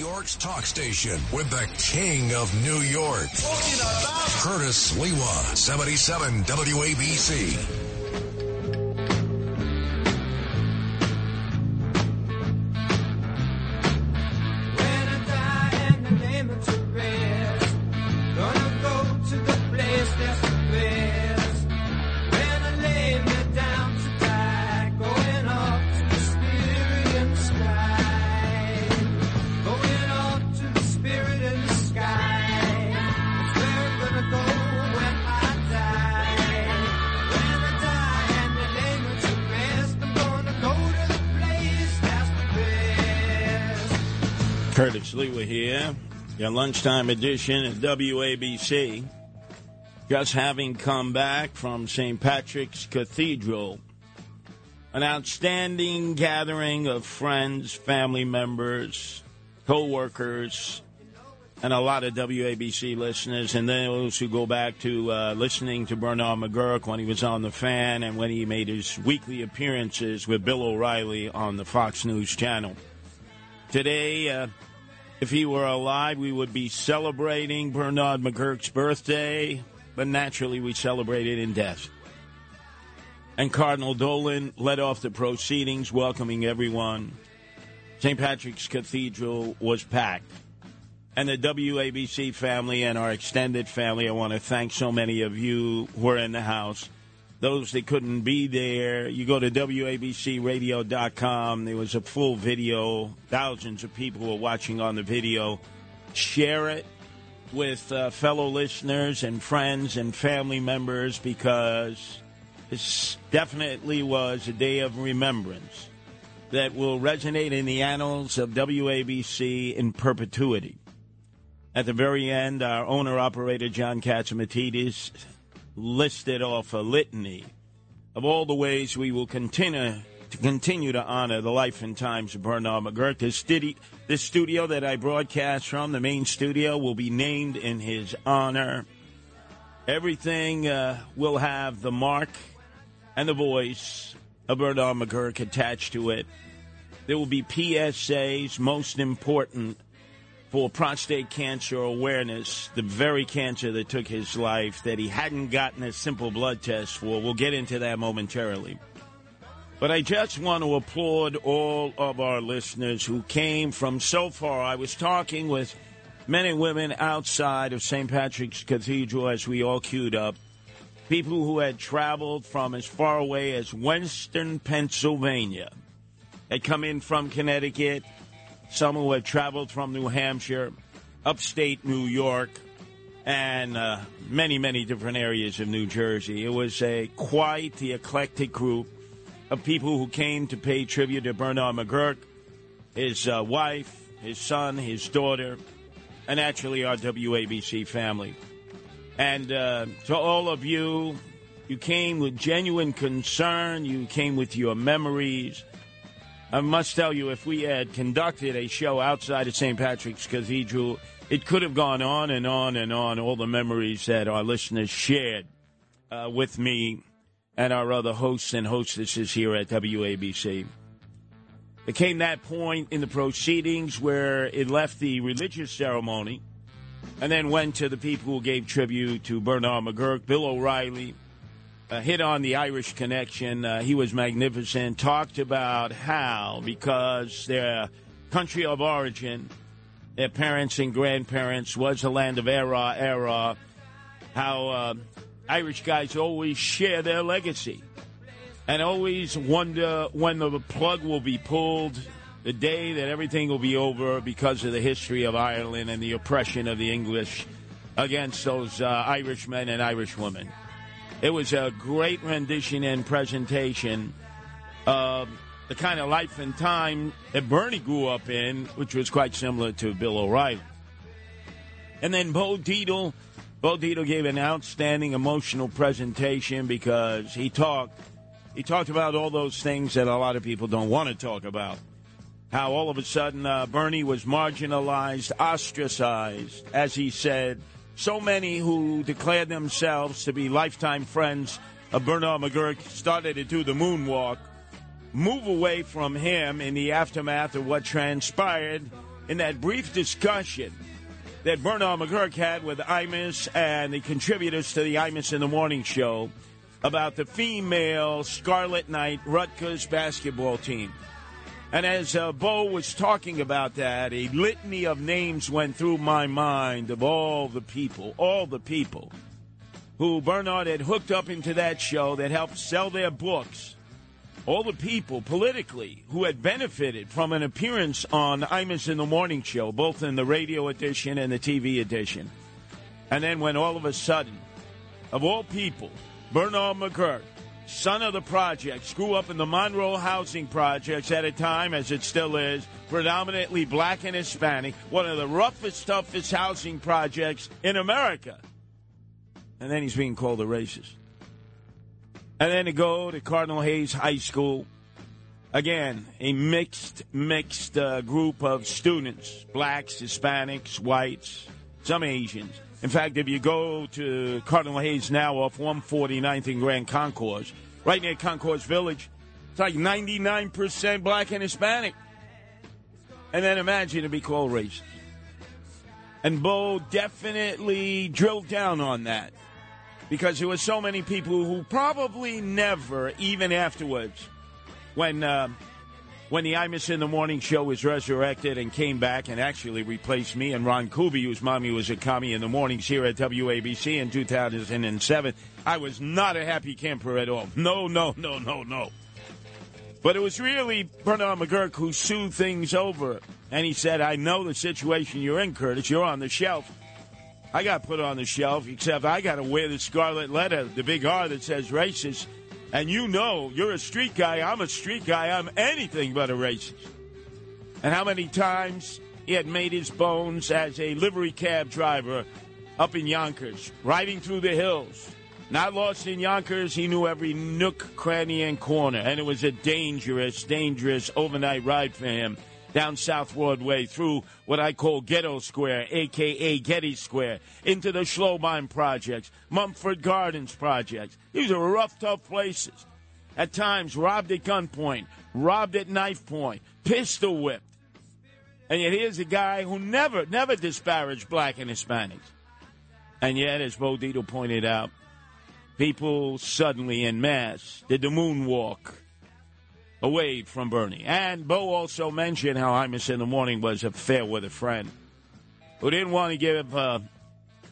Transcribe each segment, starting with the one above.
York's talk station with the king of New York. Curtis Sliwa, 77 WABC. Lunchtime edition at WABC. Just having come back from St. Patrick's Cathedral, an outstanding gathering of friends, family members, co workers, and a lot of WABC listeners, and those who go back to uh, listening to Bernard McGuirk when he was on the fan and when he made his weekly appearances with Bill O'Reilly on the Fox News channel. Today, uh, if he were alive, we would be celebrating Bernard McGuirk's birthday, but naturally we celebrated in death. And Cardinal Dolan led off the proceedings, welcoming everyone. St. Patrick's Cathedral was packed. And the WABC family and our extended family, I want to thank so many of you who are in the house those that couldn't be there, you go to WABCRadio.com. There was a full video. Thousands of people were watching on the video. Share it with uh, fellow listeners and friends and family members because this definitely was a day of remembrance that will resonate in the annals of WABC in perpetuity. At the very end, our owner operator, John Catsimatidis, listed off a litany of all the ways we will continue to continue to honor the life and times of Bernard McGuirk. This, studio, this studio that I broadcast from, the main studio, will be named in his honor. Everything uh, will have the mark and the voice of Bernard McGuirk attached to it. There will be PSAs, most important for prostate cancer awareness, the very cancer that took his life that he hadn't gotten a simple blood test for. We'll get into that momentarily. But I just want to applaud all of our listeners who came from so far. I was talking with men and women outside of St. Patrick's Cathedral as we all queued up. People who had traveled from as far away as Western Pennsylvania had come in from Connecticut, some who had traveled from New Hampshire, upstate New York, and uh, many, many different areas of New Jersey. It was a quite the eclectic group of people who came to pay tribute to Bernard McGuirk, his uh, wife, his son, his daughter, and actually our WABC family. And uh, to all of you, you came with genuine concern, you came with your memories, I must tell you, if we had conducted a show outside of St. Patrick's Cathedral, it could have gone on and on and on, all the memories that our listeners shared uh, with me and our other hosts and hostesses here at WABC. It came that point in the proceedings where it left the religious ceremony and then went to the people who gave tribute to Bernard McGuirk, Bill O'Reilly, uh, hit on the Irish connection. Uh, he was magnificent. Talked about how, because their country of origin, their parents and grandparents was a land of era, era, how uh, Irish guys always share their legacy and always wonder when the plug will be pulled, the day that everything will be over because of the history of Ireland and the oppression of the English against those uh, Irishmen and Irish women. It was a great rendition and presentation of the kind of life and time that Bernie grew up in, which was quite similar to Bill O'Reilly. And then Bo Dietl, Bo Dietl gave an outstanding emotional presentation because he talked he talked about all those things that a lot of people don't want to talk about. How all of a sudden uh, Bernie was marginalized, ostracized, as he said, so many who declared themselves to be lifetime friends of Bernard McGuirk started to do the moonwalk, move away from him in the aftermath of what transpired in that brief discussion that Bernard McGuirk had with Imus and the contributors to the Imus in the Morning show about the female Scarlet Knight Rutgers basketball team. And as uh, Bo was talking about that, a litany of names went through my mind of all the people, all the people who Bernard had hooked up into that show that helped sell their books. All the people politically who had benefited from an appearance on Imus in the Morning Show, both in the radio edition and the TV edition. And then when all of a sudden, of all people, Bernard McGuirk son of the projects, grew up in the Monroe housing projects at a time, as it still is, predominantly black and Hispanic, one of the roughest, toughest housing projects in America. And then he's being called a racist. And then to go to Cardinal Hayes High School. Again, a mixed, mixed uh, group of students blacks, Hispanics, whites, some Asians. In fact, if you go to Cardinal Hayes now off 149th and Grand Concourse, right near Concourse Village, it's like 99% black and Hispanic. And then imagine to be called racist. And Bo definitely drilled down on that because there were so many people who probably never, even afterwards, when uh, when the Imus in the Morning show was resurrected and came back and actually replaced me and Ron Kuby, whose mommy was a commie in the mornings here at WABC in 2007, I was not a happy camper at all. No, no, no, no, no. But it was really Bernard McGuirk who sued things over. And he said, I know the situation you're in, Curtis. You're on the shelf. I got put on the shelf, except I got to wear the scarlet letter, the big R that says racist and you know you're a street guy, I'm a street guy, I'm anything but a racist. And how many times he had made his bones as a livery cab driver up in Yonkers, riding through the hills. Not lost in Yonkers, he knew every nook, cranny, and corner. And it was a dangerous, dangerous overnight ride for him down South Broadway through what I call Ghetto Square, a.k.a. Getty Square, into the Schlobohm projects, Mulford Gardens projects. These are rough, tough places. At times, robbed at gunpoint, robbed at knife point, pistol whipped. And yet here's a guy who never, never disparaged black and Hispanics. And yet, as Bo Dietl pointed out, people suddenly in mass did the moonwalk away from Bernie. And Bo also mentioned how Imus in the morning was a fair a friend who didn't want to give uh,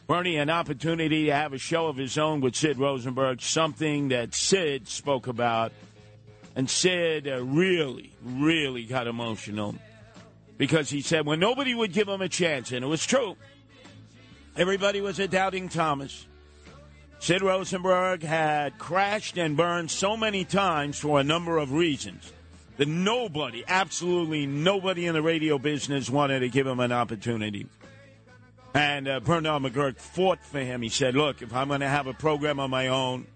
Bernie an opportunity to have a show of his own with Sid Rosenberg, something that Sid spoke about. And Sid uh, really, really got emotional because he said when nobody would give him a chance, and it was true, everybody was a doubting Thomas. Sid Rosenberg had crashed and burned so many times for a number of reasons that nobody, absolutely nobody in the radio business wanted to give him an opportunity. And uh, Bernard McGuirk fought for him. He said, Look, if I'm going to have a program on my own,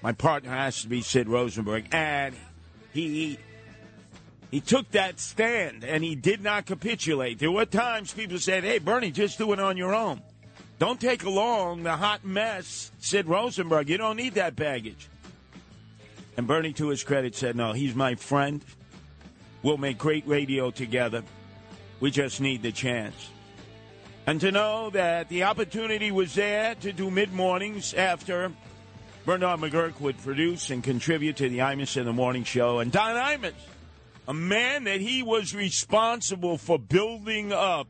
my partner has to be Sid Rosenberg. And he, he took that stand and he did not capitulate. There were times people said, Hey, Bernie, just do it on your own. Don't take along the hot mess, Sid Rosenberg. You don't need that baggage. And Bernie, to his credit, said, No, he's my friend. We'll make great radio together. We just need the chance. And to know that the opportunity was there to do mid mornings after Bernard McGuirk would produce and contribute to the Imus in the Morning Show. And Don Imus, a man that he was responsible for building up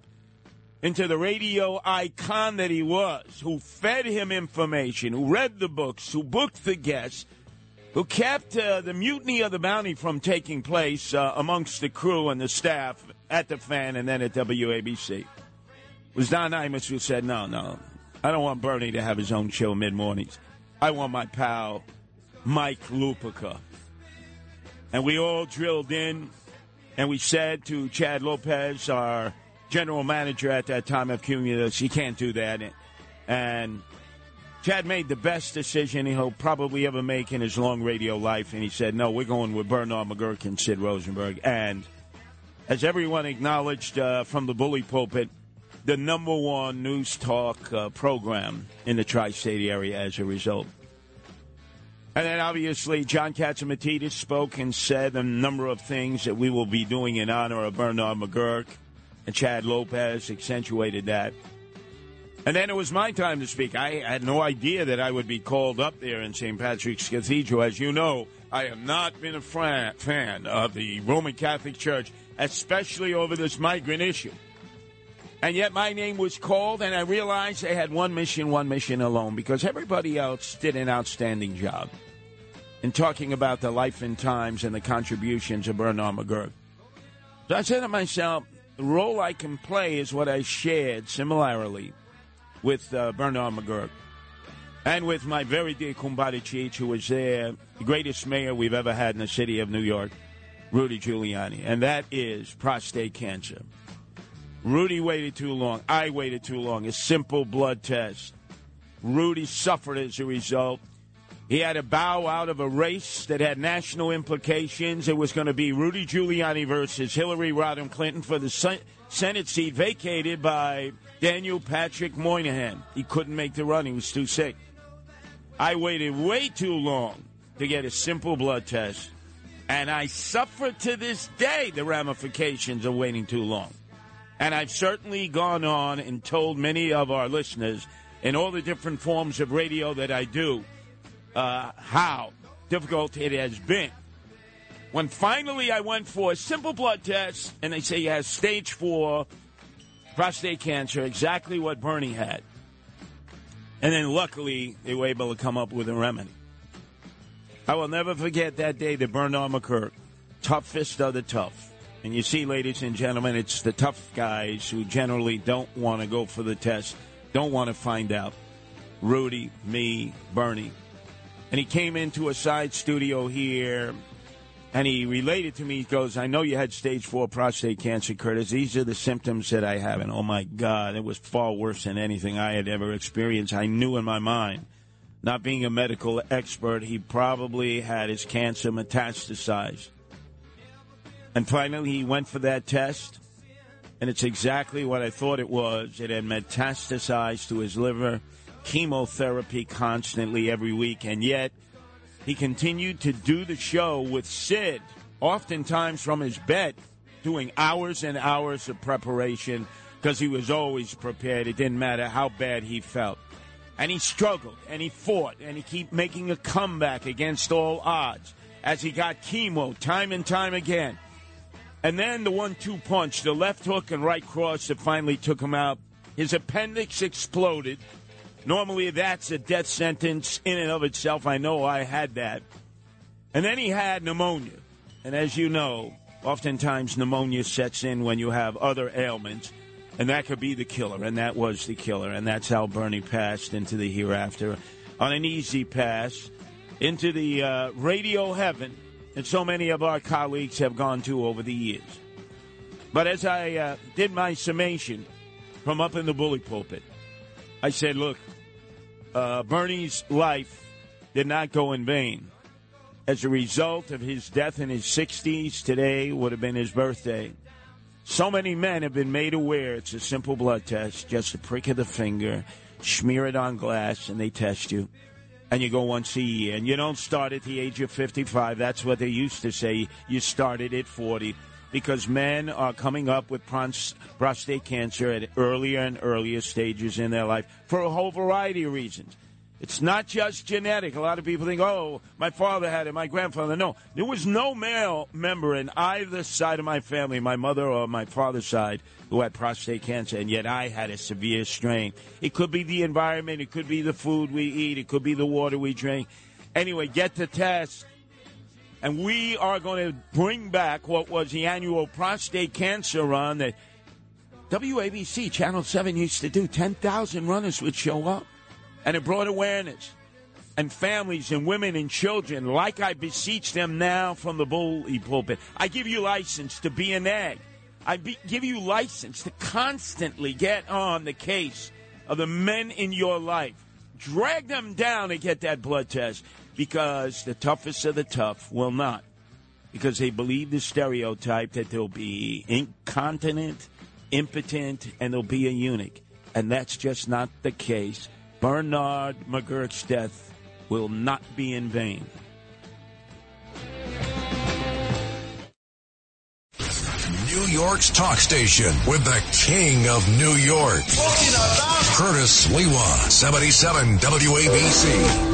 into the radio icon that he was, who fed him information, who read the books, who booked the guests, who kept uh, the mutiny of the bounty from taking place uh, amongst the crew and the staff at the fan and then at WABC. It was Don Imus who said, no, no, I don't want Bernie to have his own show mid-mornings. I want my pal, Mike Lupica. And we all drilled in, and we said to Chad Lopez, our general manager at that time of Cumulus. He can't do that. And Chad made the best decision he'll probably ever make in his long radio life. And he said, no, we're going with Bernard McGuirk and Sid Rosenberg. And as everyone acknowledged uh, from the bully pulpit, the number one news talk uh, program in the tri state area as a result. And then obviously, John Catsimatidis spoke and said a number of things that we will be doing in honor of Bernard McGuirk And Chad Lopez accentuated that. And then it was my time to speak. I had no idea that I would be called up there in St. Patrick's Cathedral. As you know, I have not been a fan of the Roman Catholic Church, especially over this migrant issue. And yet my name was called, and I realized they had one mission, one mission alone, because everybody else did an outstanding job in talking about the life and times and the contributions of Bernard McGuirk. So I said to myself, the role I can play is what I shared similarly with uh, Bernard McGuirk and with my very dear Kumbadi Cheech, who was there, the greatest mayor we've ever had in the city of New York, Rudy Giuliani, and that is prostate cancer. Rudy waited too long. I waited too long. A simple blood test. Rudy suffered as a result. He had to bow out of a race that had national implications. It was going to be Rudy Giuliani versus Hillary Rodham Clinton for the Senate seat vacated by Daniel Patrick Moynihan. He couldn't make the run, he was too sick. I waited way too long to get a simple blood test, and I suffer to this day the ramifications of waiting too long. And I've certainly gone on and told many of our listeners in all the different forms of radio that I do uh, how difficult it has been. When finally I went for a simple blood test and they say he has stage four prostate cancer, exactly what Bernie had. And then luckily they were able to come up with a remedy. I will never forget that day that Bernard McGuirk, toughest of the tough. And you see, ladies and gentlemen, it's the tough guys who generally don't want to go for the test, don't want to find out. Rudy, me, Bernie, and he came into a side studio here and he related to me. He goes, I know you had stage four prostate cancer, Curtis. These are the symptoms that I have. And oh my God, it was far worse than anything I had ever experienced. I knew in my mind, not being a medical expert, he probably had his cancer metastasized. And finally, he went for that test, and it's exactly what I thought it was. It had metastasized to his liver chemotherapy constantly every week, and yet he continued to do the show with Sid, oftentimes from his bed, doing hours and hours of preparation because he was always prepared. It didn't matter how bad he felt. And he struggled and he fought and he kept making a comeback against all odds as he got chemo time and time again. And then the one two punch, the left hook and right cross that finally took him out. His appendix exploded. Normally, that's a death sentence in and of itself. I know I had that. And then he had pneumonia. And as you know, oftentimes pneumonia sets in when you have other ailments. And that could be the killer. And that was the killer. And that's how Bernie passed into the hereafter on an easy pass into the uh, radio heaven that so many of our colleagues have gone to over the years. But as I uh, did my summation from up in the bully pulpit, I said, look, uh, Bernie's life did not go in vain. As a result of his death in his 60s, today would have been his birthday. So many men have been made aware it's a simple blood test, just a prick of the finger, smear it on glass, and they test you. And you go once a year. And you don't start at the age of 55. That's what they used to say. You started at 40 because men are coming up with prostate cancer at earlier and earlier stages in their life for a whole variety of reasons. It's not just genetic. A lot of people think, oh, my father had it, my grandfather. No, there was no male member in either side of my family, my mother or my father's side, who had prostate cancer, and yet I had a severe strain. It could be the environment, it could be the food we eat, it could be the water we drink. Anyway, get the test and we are going to bring back what was the annual prostate cancer run that WABC Channel 7 used to do. 10,000 runners would show up. And it brought awareness. And families and women and children, like I beseech them now from the bully pulpit, I give you license to be an egg. I be, give you license to constantly get on the case of the men in your life. Drag them down and get that blood test because the toughest of the tough will not. Because they believe the stereotype that they'll be incontinent, impotent, and they'll be a eunuch. And that's just not the case. Bernard McGuirk's death will not be in vain. New York's talk station with the king of New York. Curtis Sliwa, 77 WABC.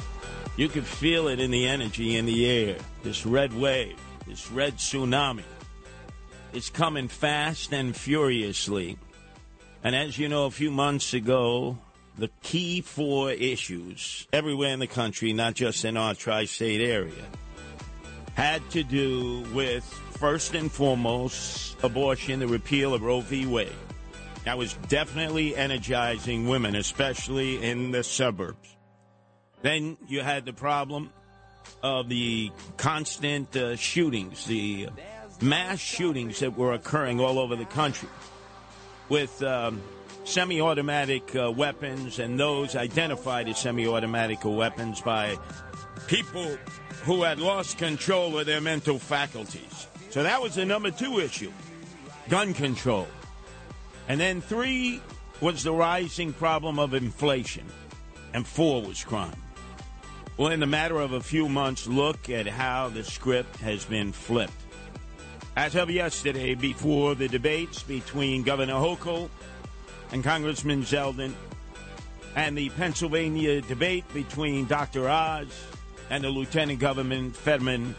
You could feel it in the energy in the air. This red wave, this red tsunami. It's coming fast and furiously. And as you know, a few months ago, the key four issues everywhere in the country, not just in our tri state area, had to do with, first and foremost, abortion, the repeal of Roe v. Wade. That was definitely energizing women, especially in the suburbs. Then you had the problem of the constant uh, shootings, the mass shootings that were occurring all over the country with um, semi automatic uh, weapons and those identified as semi automatic weapons by people who had lost control of their mental faculties. So that was the number two issue gun control. And then three was the rising problem of inflation. And four was crime. Well, in the matter of a few months, look at how the script has been flipped. As of yesterday, before the debates between Governor Hochul and Congressman Zeldin, and the Pennsylvania debate between Dr. Oz and the Lieutenant Governor Fetterman,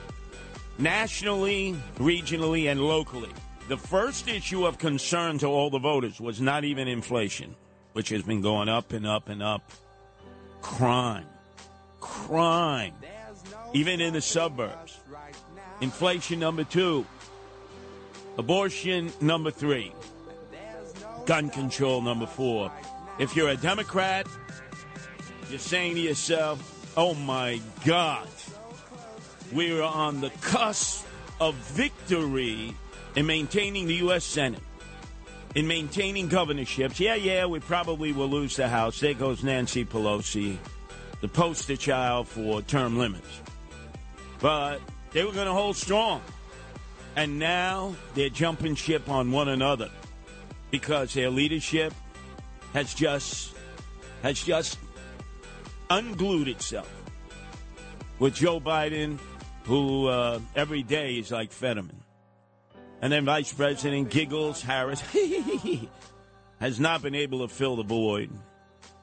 nationally, regionally, and locally, the first issue of concern to all the voters was not even inflation, which has been going up and up and up. Crime. Crime. Even in the suburbs. Inflation number two. Abortion number three. Gun control number four. If you're a Democrat, you're saying to yourself, oh my God, we are on the cusp of victory in maintaining the U.S. Senate, in maintaining governorships. Yeah, yeah, we probably will lose the House. There goes Nancy Pelosi, the poster child for term limits. But they were going to hold strong. And now they're jumping ship on one another because their leadership has just has just unglued itself with Joe Biden, who uh, every day is like Fetterman. And then Vice President Giggles Harris has not been able to fill the void.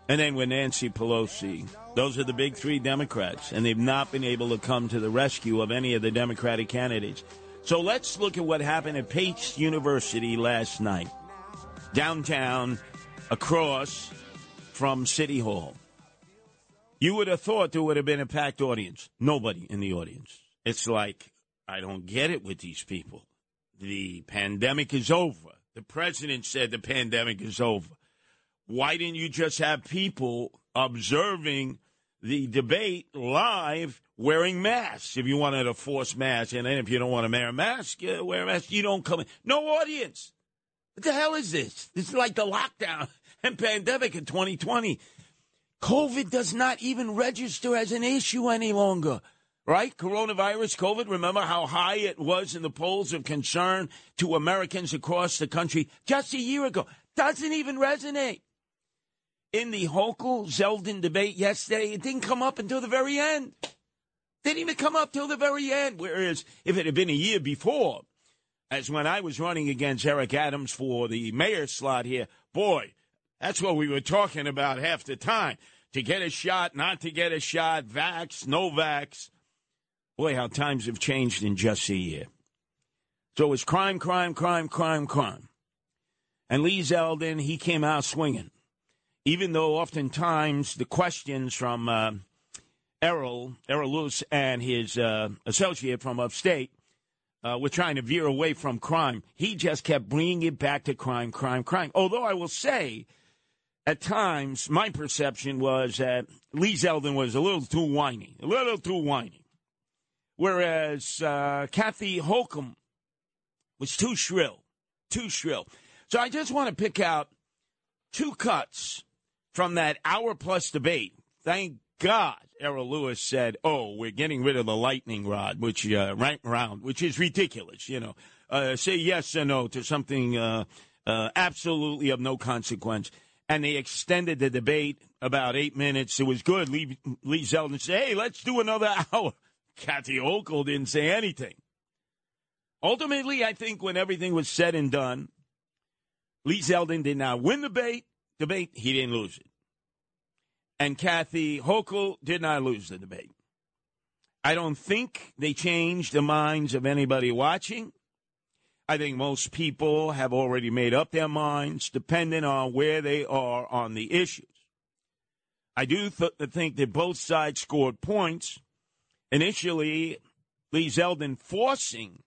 And then with Nancy Pelosi, those are the big three Democrats, and they've not been able to come to the rescue of any of the Democratic candidates. So let's look at what happened at Pace University last night, downtown, across from City Hall. You would have thought there would have been a packed audience. Nobody in the audience. It's like, I don't get it with these people. The pandemic is over. The president said the pandemic is over. Why didn't you just have people observing the debate live wearing masks if you wanted to force masks? And then if you don't want to wear a mask, wear a mask. You don't come in. No audience. What the hell is this? This is like the lockdown and pandemic in 2020. COVID does not even register as an issue any longer right? Coronavirus, COVID, remember how high it was in the polls of concern to Americans across the country just a year ago. Doesn't even resonate. In the Hochul Zeldin debate yesterday, it didn't come up until the very end. Didn't even come up till the very end. Whereas if it had been a year before, as when I was running against Eric Adams for the mayor slot here, boy, that's what we were talking about half the time. To get a shot, not to get a shot, vax, no vax. Boy, how times have changed in just a year. So it was crime, crime, crime, crime, crime. And Lee Zeldin, he came out swinging. Even though oftentimes the questions from uh, Errol, Errol Lewis and his uh, associate from upstate uh, were trying to veer away from crime, he just kept bringing it back to crime, crime, crime. Although I will say, at times, my perception was that Lee Zeldin was a little too whiny, a little too whiny. Whereas uh, Kathy Hochul was too shrill, too shrill. So I just want to pick out two cuts from that hour plus debate. Thank God Errol Lewis said, "Oh, we're getting rid of the lightning rod, which uh, right which is ridiculous." You know, uh, say yes or no to something uh, uh, absolutely of no consequence. And they extended the debate about eight minutes. It was good. Lee, Lee Zeldin said, "Hey, let's do another hour." Kathy Hochul didn't say anything. Ultimately, I think when everything was said and done, Lee Zeldin did not win the debate. Debate, he didn't lose it. And Kathy Hochul did not lose the debate. I don't think they changed the minds of anybody watching. I think most people have already made up their minds, depending on where they are on the issues. I do th- think that both sides scored points. Initially, Lee Zeldin forcing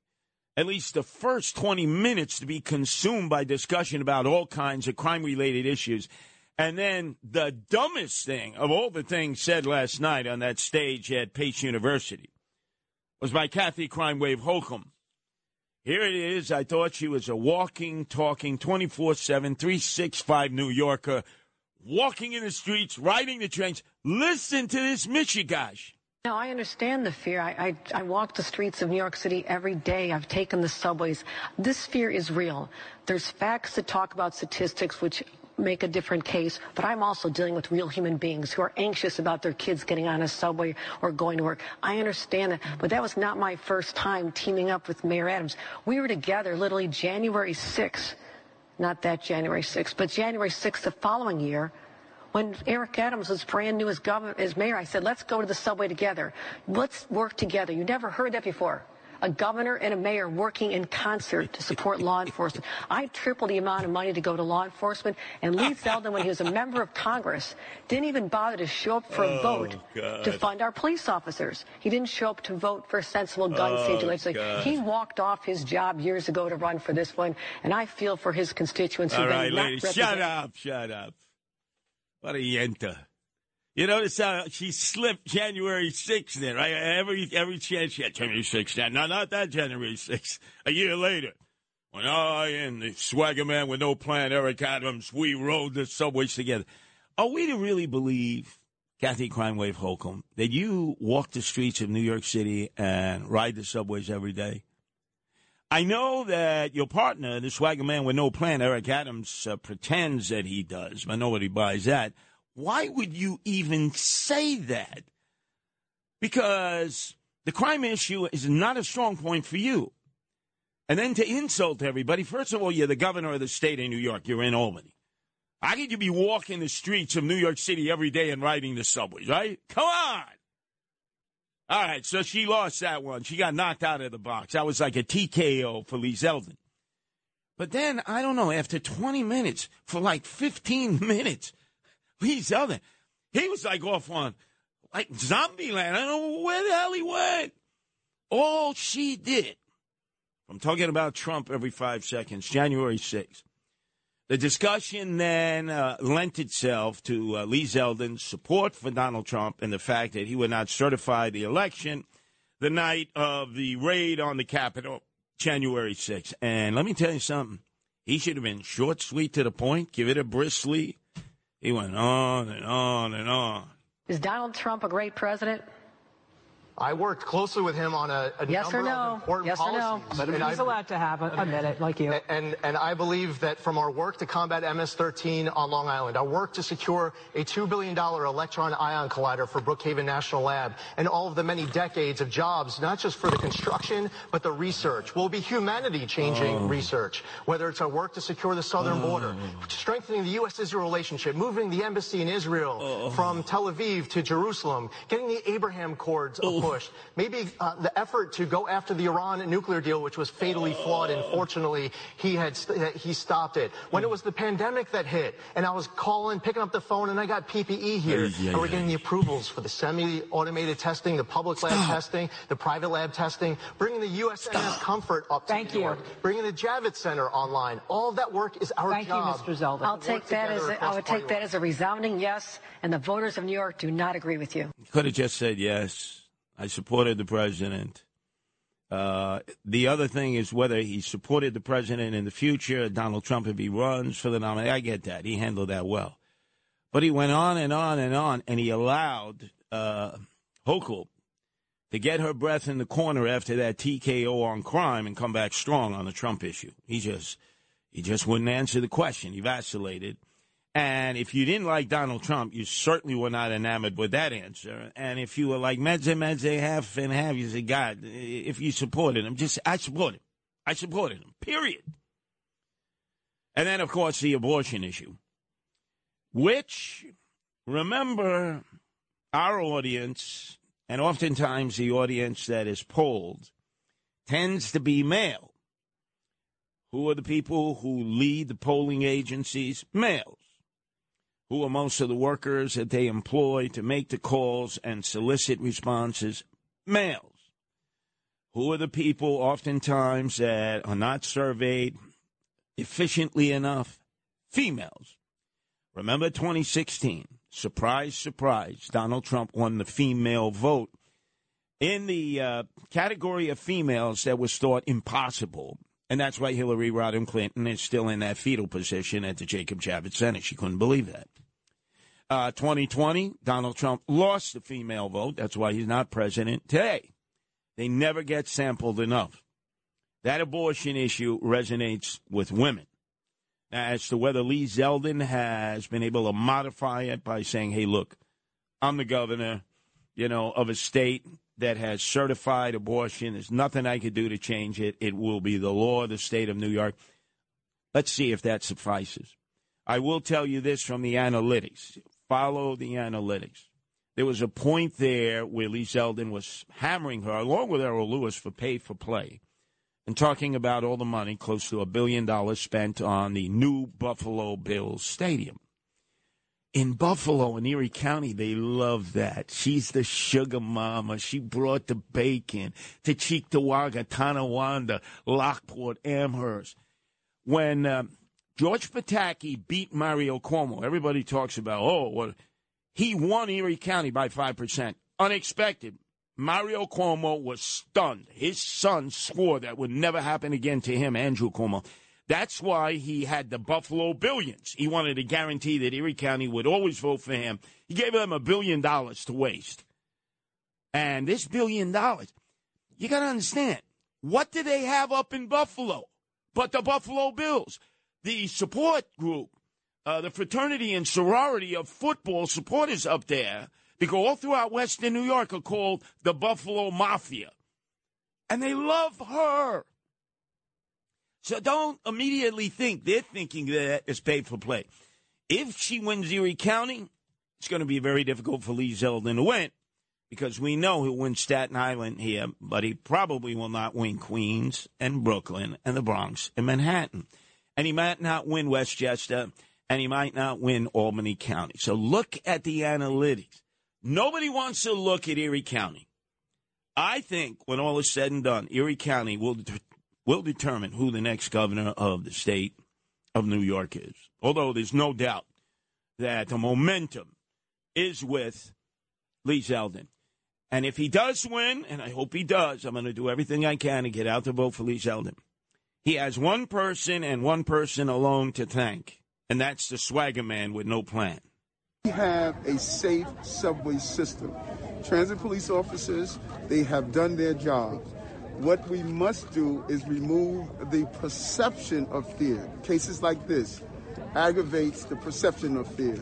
at least the first 20 minutes to be consumed by discussion about all kinds of crime related issues. And then the dumbest thing of all the things said last night on that stage at Pace University was by Kathy Crime Wave Hochul. Here it is. I thought she was a walking, talking, 24 7, 365 New Yorker, walking in the streets, riding the trains. Listen to this Michigash. Now, I understand the fear. I, I, I, walk the streets of New York City every day. I've taken the subways. This fear is real. There's facts that talk about statistics, which make a different case, but I'm also dealing with real human beings who are anxious about their kids getting on a subway or going to work. I understand that, but that was not my first time teaming up with Mayor Adams. We were together literally January 6th, not that January 6th, but January 6th the following year when Eric Adams was brand new as governor, as mayor, I said, let's go to the subway together. Let's work together. You never heard that before. A governor and a mayor working in concert to support law enforcement. I tripled the amount of money to go to law enforcement. And Lee Zeldin, when he was a member of Congress, didn't even bother to show up for a oh, vote God. to fund our police officers. He didn't show up to vote for sensible gun oh, safety legislation. He walked off his job years ago to run for this one. And I feel for his constituents. All right, ladies, shut up, shut up. What a yenta. You notice how she slipped January 6th there, right? Every every chance she had January 6th. No, not that January 6th. A year later, when I and the swagger man with no plan, Eric Adams, we rode the subways together. Are we to really believe, Kathy Crime Wave Hochul, that you walk the streets of New York City and ride the subways every day? I know that your partner, the swagger man with no plan, Eric Adams, uh, pretends that he does, but nobody buys that. Why would you even say that? Because the crime issue is not a strong point for you. And then to insult everybody, first of all, you're the governor of the state of New York. You're in Albany. How could you be walking the streets of New York City every day and riding the subways, right? Come on. All right, so she lost that one. She got knocked out of the box. That was like a TKO for Lee Zeldin. But then, I don't know, after 20 minutes, for like 15 minutes, Lee Zeldin, he was like off on like zombie land. I don't know where the hell he went. All she did, I'm talking about Trump every five seconds, January 6th, the discussion then uh, lent itself to uh, Lee Zeldin's support for Donald Trump and the fact that he would not certify the election the night of the raid on the Capitol, January 6th. And let me tell you something. He should have been short, sweet, to the point, give it a bristly. He went on and on and on. Is Donald Trump a great president? I worked closely with him on a, a yes number no. of important yes policies. Or no. But he's I, allowed to have a, a, minute, like you. And, and I believe that from our work to combat MS-13 on Long Island, our work to secure a $2 billion electron ion collider for Brookhaven National Lab, and all of the many decades of jobs, not just for the construction, but the research, will be humanity-changing oh. research, whether it's our work to secure the southern oh. border, strengthening the U.S.-Israel relationship, moving the embassy in Israel oh. from Tel Aviv to Jerusalem, getting the Abraham Accords oh. Push. Maybe uh, the effort to go after the Iran nuclear deal, which was fatally flawed, and fortunately he had st- he stopped it. When it was the pandemic that hit, and I was calling, picking up the phone, and I got PPE here, yeah, and we're getting the approvals for the semi-automated testing, the public lab Stop. testing, the private lab testing, bringing the USNS Stop. Comfort up to Thank New York, you. bringing the Javits Center online. All of that work is our Thank job. Thank you, Mr. Zeldin. I'll take that as a, I would take that as a resounding yes, and the voters of New York do not agree with you. Could have just said yes. I supported the president. Uh, the other thing is whether he supported the president in the future, Donald Trump, if he runs for the nomination. I get that. He handled that well. But he went on and on and on, and he allowed uh, Hochul to get her breath in the corner after that TKO on crime and come back strong on the Trump issue. He just he just wouldn't answer the question. He vacillated. And if you didn't like Donald Trump, you certainly were not enamored with that answer. And if you were like Medze Medze half and half, you said, God, if you supported him, just I supported him. I supported him. Period. And then, of course, the abortion issue, which remember our audience, and oftentimes the audience that is polled, tends to be male. Who are the people who lead the polling agencies? Males who are most of the workers that they employ to make the calls and solicit responses? Males. Who are the people oftentimes that are not surveyed efficiently enough? Females. Remember 2016. Surprise, surprise. Donald Trump won the female vote. In the uh, category of females that was thought impossible, and that's why Hillary Rodham Clinton is still in that fetal position at the Jacob Javits Center. She couldn't believe that. Uh, 2020, Donald Trump lost the female vote. That's why he's not president today. They never get sampled enough. That abortion issue resonates with women. Now, as to whether Lee Zeldin has been able to modify it by saying, hey, look, I'm the governor, you know, of a state that has certified abortion. There's nothing I could do to change it. It will be the law of the state of New York. Let's see if that suffices. I will tell you this from the analytics. Follow the analytics. There was a point there where Lee Zeldin was hammering her, along with Errol Lewis, for pay for play, and talking about all the money, close to a billion dollars spent on the new Buffalo Bills stadium in Buffalo in Erie County, they love that. She's the sugar mama. She brought the bacon to Cheektowaga, Tonawanda, Lockport, Amherst. When uh, George Pataki beat Mario Cuomo, everybody talks about, oh, well, he won Erie County by 5%. Unexpected. Mario Cuomo was stunned. His son swore that would never happen again to him, Andrew Cuomo. That's why he had the Buffalo Billions. He wanted to guarantee that Erie County would always vote for him. He gave them a billion dollars to waste. And this billion dollars, you got to understand, what do they have up in Buffalo but the Buffalo Bills? The support group, uh, the fraternity and sorority of football supporters up there, because all throughout Western New York are called the Buffalo Mafia. And they love her. So don't immediately think they're thinking that it's paid for play. If she wins Erie County, it's going to be very difficult for Lee Zeldin to win because we know he'll win Staten Island here, but he probably will not win Queens and Brooklyn and the Bronx and Manhattan. And he might not win Westchester and he might not win Albany County. So look at the analytics. Nobody wants to look at Erie County. I think when all is said and done, Erie County will will determine who the next governor of the state of New York is. Although there's no doubt that the momentum is with Lee Zeldin. And if he does win, and I hope he does, I'm going to do everything I can to get out to vote for Lee Zeldin. He has one person and one person alone to thank, and that's the swagger man with no plan. We have a safe subway system. Transit police officers, they have done their job. What we must do is remove the perception of fear. Cases like this aggravates the perception of fear.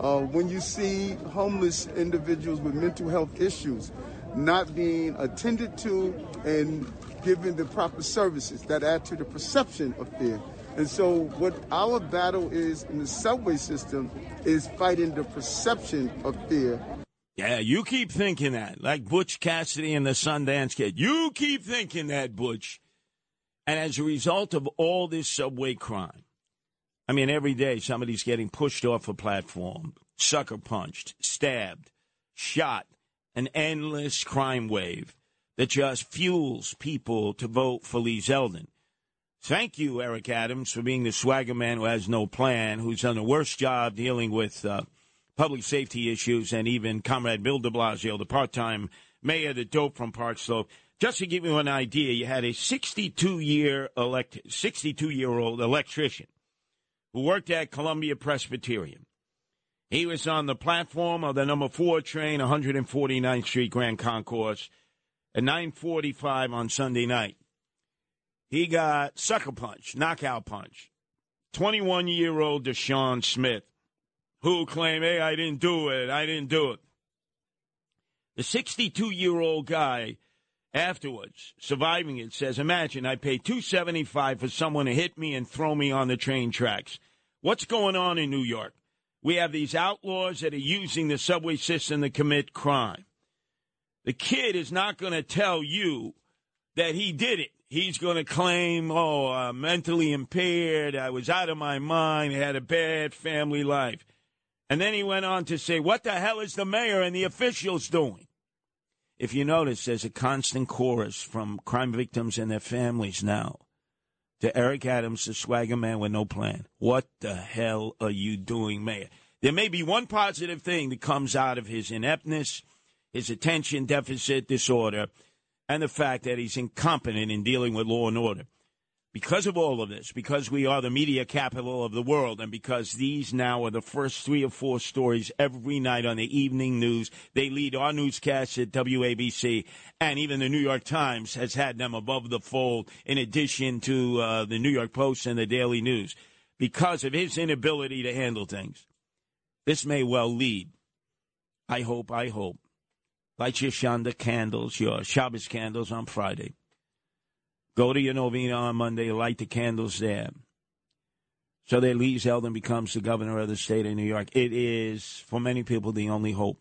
Uh, when you see homeless individuals with mental health issues not being attended to and given the proper services that add to the perception of fear. And so, what our battle is in the subway system is fighting the perception of fear yeah, you keep thinking that, like Butch Cassidy and the Sundance Kid. You keep thinking that, Butch. And as a result of all this subway crime, I mean, every day somebody's getting pushed off a platform, sucker punched, stabbed, shot, an endless crime wave that just fuels people to vote for Lee Zeldin. Thank you, Eric Adams, for being the swagger man who has no plan, who's done the worst job dealing with. Uh, public safety issues, and even Comrade Bill de Blasio, the part time mayor, the dope from Park Slope. Just to give you an idea, you had a 62 year elect 62 year old electrician who worked at Columbia Presbyterian. He was on the platform of the number four train, 149th Street Grand Concourse, at 9:45 on Sunday night. He got sucker punch, knockout punch. 21 year old Deshaun Smith, who claimed, "Hey, I didn't do it. I didn't do it." The 62 year old guy afterwards, surviving it, says, Imagine I paid two seventy five for someone to hit me and throw me on the train tracks. What's going on in New York? We have these outlaws that are using the subway system to commit crime. The kid is not going to tell you that he did it. He's going to claim, oh, I'm mentally impaired. I was out of my mind. I had a bad family life. And then he went on to say, what the hell is the mayor and the officials doing? If you notice, there's a constant chorus from crime victims and their families now to Eric Adams, the swagger man with no plan. What the hell are you doing, Mayor? There may be one positive thing that comes out of his ineptness, his attention deficit disorder, and the fact that he's incompetent in dealing with law and order because of all of this, because we are the media capital of the world, and because these now are the first three or four stories every night on the evening news, they lead our newscasts at WABC, and even the New York Times has had them above the fold, in addition to uh, the New York Post and the Daily News, because of his inability to handle things. This may well lead. I hope, I hope. Light your Shanda candles, your Shabbos candles on Friday Go to your novena on Monday, light the candles there. So that Lee Zeldin becomes the governor of the state of New York. It is, for many people, the only hope.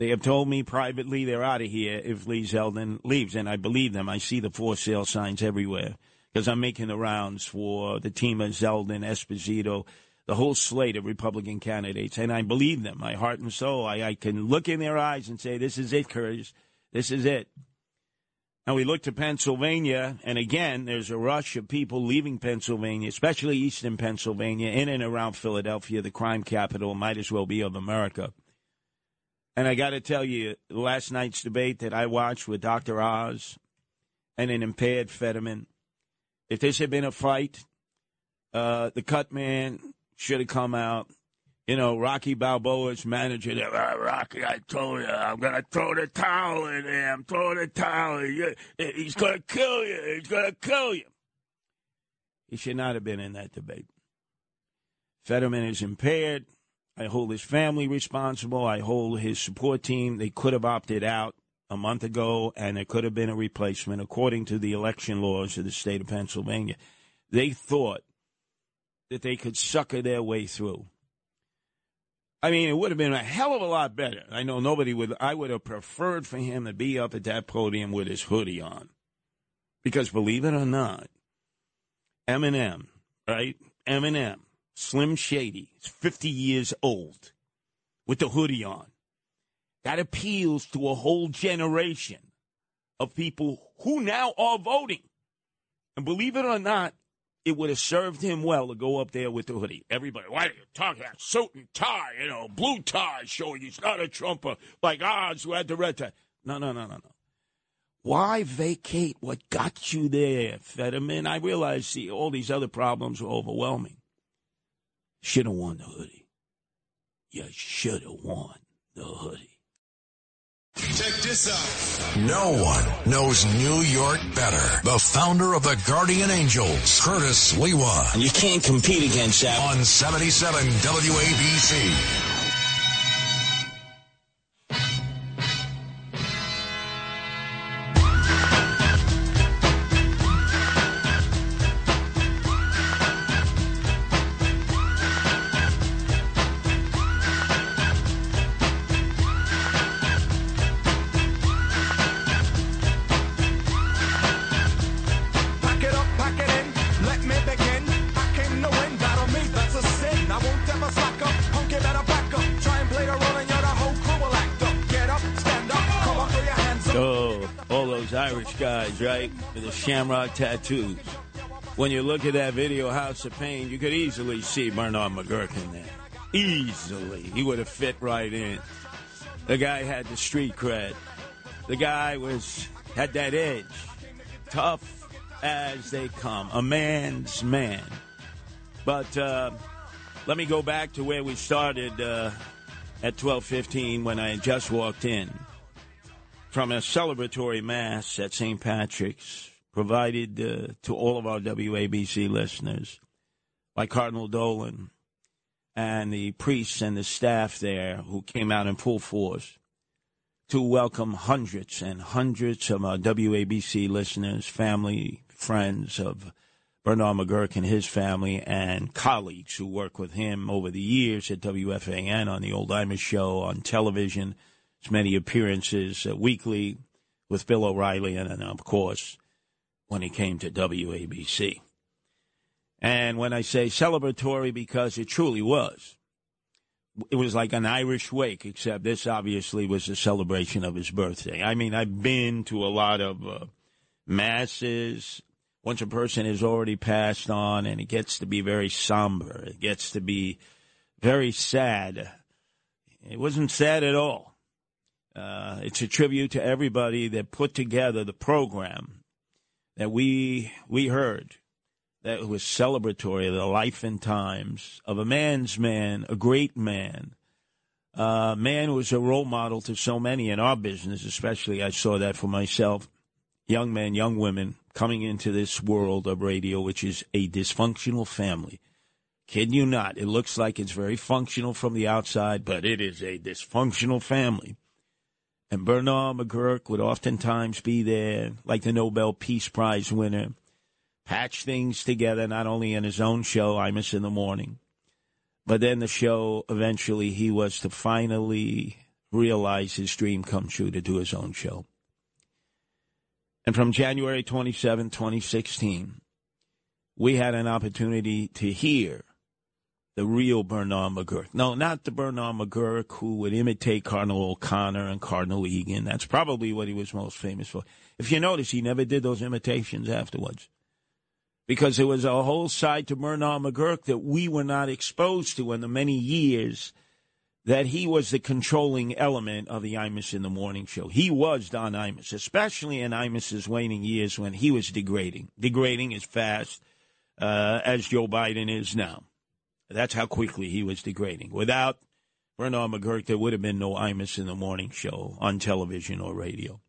They have told me privately they're out of here if Lee Zeldin leaves, and I believe them. I see the for sale signs everywhere because I'm making the rounds for the team of Zeldin, Esposito, the whole slate of Republican candidates, and I believe them, my heart and soul. I, I can look in their eyes and say, "This is it, Curtis. This is it." Now we look to Pennsylvania, and again, there's a rush of people leaving Pennsylvania, especially eastern Pennsylvania, in and around Philadelphia, the crime capital, might as well be of America. And I got to tell you, last night's debate that I watched with Dr. Oz and an impaired Fetterman, if this had been a fight, uh, the cut man should have come out you know, Rocky Balboa's manager there. Oh, Rocky, I told you, I'm to throw the towel in there. I'm throwing the towel. He's going to kill you. He's to kill you. He should not have been in that debate. Fetterman is impaired. I hold his family responsible. I hold his support team. They could have opted out a month ago, and there could have been a replacement according to the election laws of the state of Pennsylvania. They thought that they could sucker their way through I mean, it would have been a hell of a lot better. I know nobody would. I would have preferred for him to be up at that podium with his hoodie on, because believe it or not, Eminem, right? Eminem, Slim Shady, is fifty years old, with the hoodie on. That appeals to a whole generation of people who now are voting. And believe it or not, it would have served him well to go up there with the hoodie. Everybody, why are you talking about suit and tie, you know, blue tie showing he's not a Trumper like Oz who had the red tie. No, no, no, no, no. Why vacate what got you there, Fetterman? I realize see, all these other problems were overwhelming. Should have won the hoodie. You should have won the hoodie. Check this out. No one knows New York better. The founder of the Guardian Angels, Curtis Sliwa. And you can't compete against that. On 77 WABC. Shamrock tattoos. When you look at that video, House of Pain, you could easily see Bernard McGuirk in there. Easily. He would have fit right in. The guy had the street cred. The guy was had that edge. Tough as they come. A man's man. But uh, let me go back to where we started uh, at 12:15 when I just walked in from a celebratory mass at St. Patrick's provided uh, to all of our WABC listeners by Cardinal Dolan and the priests and the staff there who came out in full force to welcome hundreds and hundreds of our WABC listeners, family, friends of Bernard McGuirk and his family, and colleagues who work with him over the years at WFAN on the Old Imus Show, on television, his many appearances uh, weekly with Bill O'Reilly, and, and of course, when he came to WABC. And when I say celebratory, because it truly was, it was like an Irish wake, except this obviously was a celebration of his birthday. I mean, I've been to a lot of uh, masses. Once a person has already passed on, and it gets to be very somber, it gets to be very sad. It wasn't sad at all. Uh, it's a tribute to everybody that put together the program that we we heard that was celebratory of the life and times of a man's man, a great man, a man was a role model to so many in our business, especially. I saw that for myself. Young men, young women coming into this world of radio, which is a dysfunctional family. Kid you not, it looks like it's very functional from the outside, but it is a dysfunctional family. And Bernard McGuirk would oftentimes be there, like the Nobel Peace Prize winner patch things together, not only in his own show, Imus in the Morning, but then the show eventually he was to finally realize his dream come true to do his own show. And from January 27, 2016, we had an opportunity to hear the real Bernard McGuirk. No, not the Bernard McGuirk who would imitate Cardinal O'Connor and Cardinal Egan. That's probably what he was most famous for. If you notice, he never did those imitations afterwards because there was a whole side to Bernard McGuirk that we were not exposed to in the many years that he was the controlling element of the Imus in the Morning show. He was Don Imus, especially in Imus's waning years when he was degrading, degrading as fast uh, as Joe Biden is now. That's how quickly he was degrading. Without Bernard McGuirk, there would have been no Imus in the Morning show on television or radio.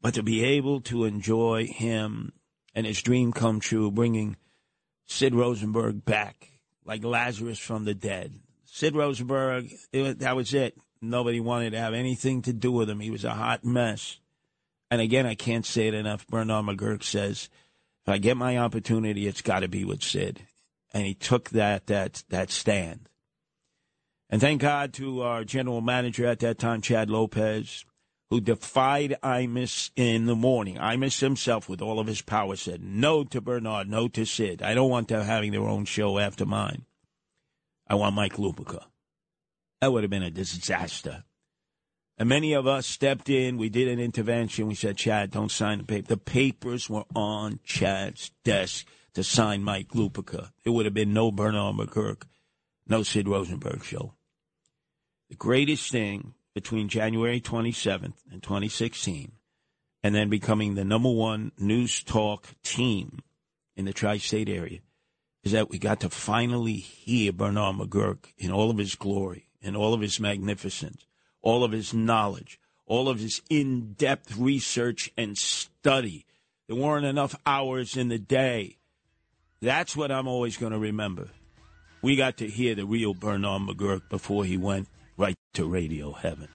But to be able to enjoy him and his dream come true, bringing Sid Rosenberg back like Lazarus from the dead. Sid Rosenberg, it, that was it. Nobody wanted to have anything to do with him. He was a hot mess. And again, I can't say it enough. Bernard McGuirk says, if I get my opportunity, it's got to be with Sid. And he took that, that, that stand. And thank God to our general manager at that time, Chad Lopez, who defied Imus in the morning. Imus himself, with all of his power, said no to Bernard, no to Sid. I don't want them having their own show after mine. I want Mike Lupica. That would have been a disaster. And many of us stepped in. We did an intervention. We said, Chad, don't sign the paper. The papers were on Chad's desk to sign Mike Lupica. It would have been no Bernard McGuirk, no Sid Rosenberg show. The greatest thing between January 27th and 2016 and then becoming the number one news talk team in the tri state area is that we got to finally hear Bernard McGuirk in all of his glory, in all of his magnificence, all of his knowledge, all of his in depth research and study. There weren't enough hours in the day. That's what I'm always going to remember. We got to hear the real Bernard McGuirk before he went right to radio heaven.